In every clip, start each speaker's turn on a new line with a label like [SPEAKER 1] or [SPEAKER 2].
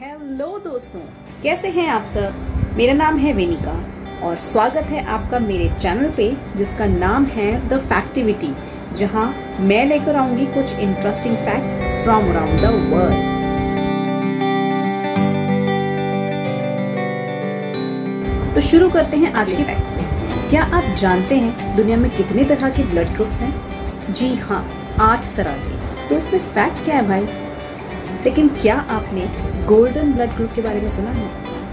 [SPEAKER 1] Hello दोस्तों, कैसे हैं आप सब? मेरा नाम है वेनिका और स्वागत है आपका मेरे चैनल पे, जिसका नाम है द फैक्टिविटी जहाँ मैं लेकर आऊँगी कुछ interesting facts from around the world तो शुरू करते हैं आज के फैक्ट से। क्या आप जानते हैं दुनिया में कितने तरह के ब्लड ग्रुप्स हैं? जी हाँ आठ तरह के। तो इसमें फैक्ट क्या है भाई? लेकिन क्या आपने गोल्डन ब्लड ग्रुप के बारे में सुना है?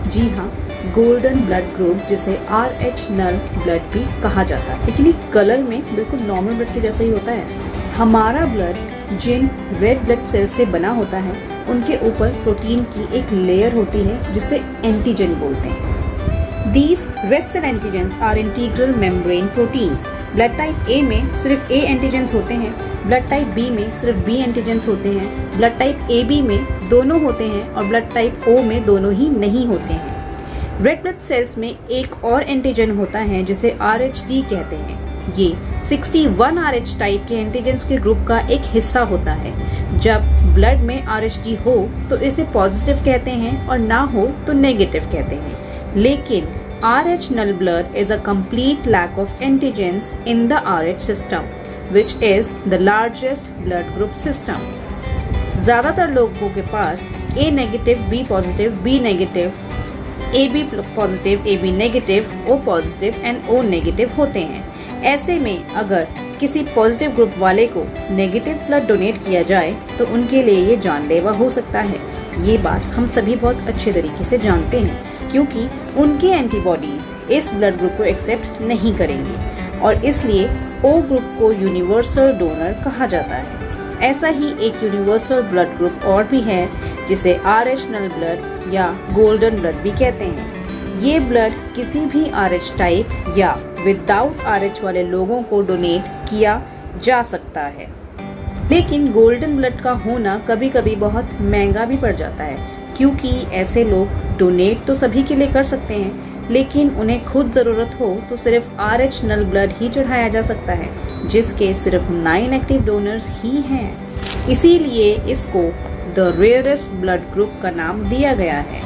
[SPEAKER 1] जी हाँ गोल्डन ब्लड ग्रुप जिसे आर एच नल ब्लड भी कहा जाता है। लेकिन कलर में बिल्कुल नॉर्मल ब्लड के जैसा ही होता है। हमारा ब्लड जिन रेड ब्लड सेल से बना होता है, उनके ऊपर प्रोटीन की एक लेयर होती है, जिसे एंटीजन बोलते हैं। These red cell antigens are integral membrane proteins blood type A में सिर्फ़ ए एंटीजेंस होते हैं ब्लड टाइप बी में सिर्फ़ बी एंटीजेंस होते हैं ब्लड टाइप ए बी में दोनों होते हैं और ब्लड टाइप ओ में दोनों ही नहीं होते हैं। रेड ब्लड सेल्स में एक और एंटीजन होता है जिसे आर एच डी कहते हैं। ये 61 आर एच टाइप के एंटीजेंस के ग्रुप का एक हिस्सा होता है। जब ब्लड में आर एच डी हो तो इसे पॉजिटिव कहते हैं और ना हो तो नेगेटिव कहते हैं। लेकिन null blood is a complete lack of antigens in the R H system which is the largest blood group system. ज़्यादातर लोगों के पास B positive B negative A B positive A B negative O positive and O negative होते हैं। ऐसे में अगर किसी positive group वाले को नेगेटिव ब्लड डोनेट किया जाए तो उनके लिए ये जानलेवा हो सकता है। ये बात हम सभी बहुत अच्छे तरीके से जानते हैं। क्योंकि उनके एंटीबॉडीज इस ब्लड ग्रुप को एक्सेप्ट नहीं करेंगे और इसलिए ओ ग्रुप को यूनिवर्सल डोनर कहा जाता है। ऐसा ही एक यूनिवर्सल ब्लड ग्रुप और भी है, जिसे आर एच नल ब्लड या गोल्डन ब्लड भी कहते हैं। ये ब्लड किसी भी आर एच टाइप या विदाउट आर एच वाले लोगों को डोनेट किया जा सकता है। लेकिन गोल्डन ब्लड का होना कभी कभी बहुत महँगा भी पड़ जाता है, क्योंकि ऐसे लोग डोनेट तो सभी के लिए कर सकते हैं, लेकिन उन्हें खुद ज़रूरत हो तो सिर्फ़ आर एच नल ब्लड ही चढ़ाया जा सकता है, जिसके सिर्फ़ नाइन एक्टिव डोनर्स ही हैं। इसीलिए इसको द रेयरेस्ट ब्लड ग्रुप का नाम दिया गया है।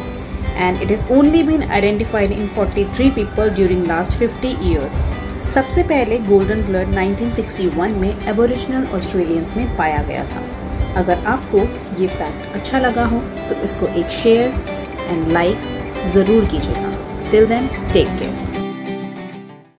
[SPEAKER 1] And it is only been identified in 43 people during last 50 years सबसे पहले गोल्डन ब्लड 1961 में एबोरिजिनल ऑस्ट्रेलियंस में पाया गया था। अगर आपको ये फैक्ट अच्छा लगा हो तो इसको एक शेयर एंड लाइक ज़रूर कीजिएगा। Till then take care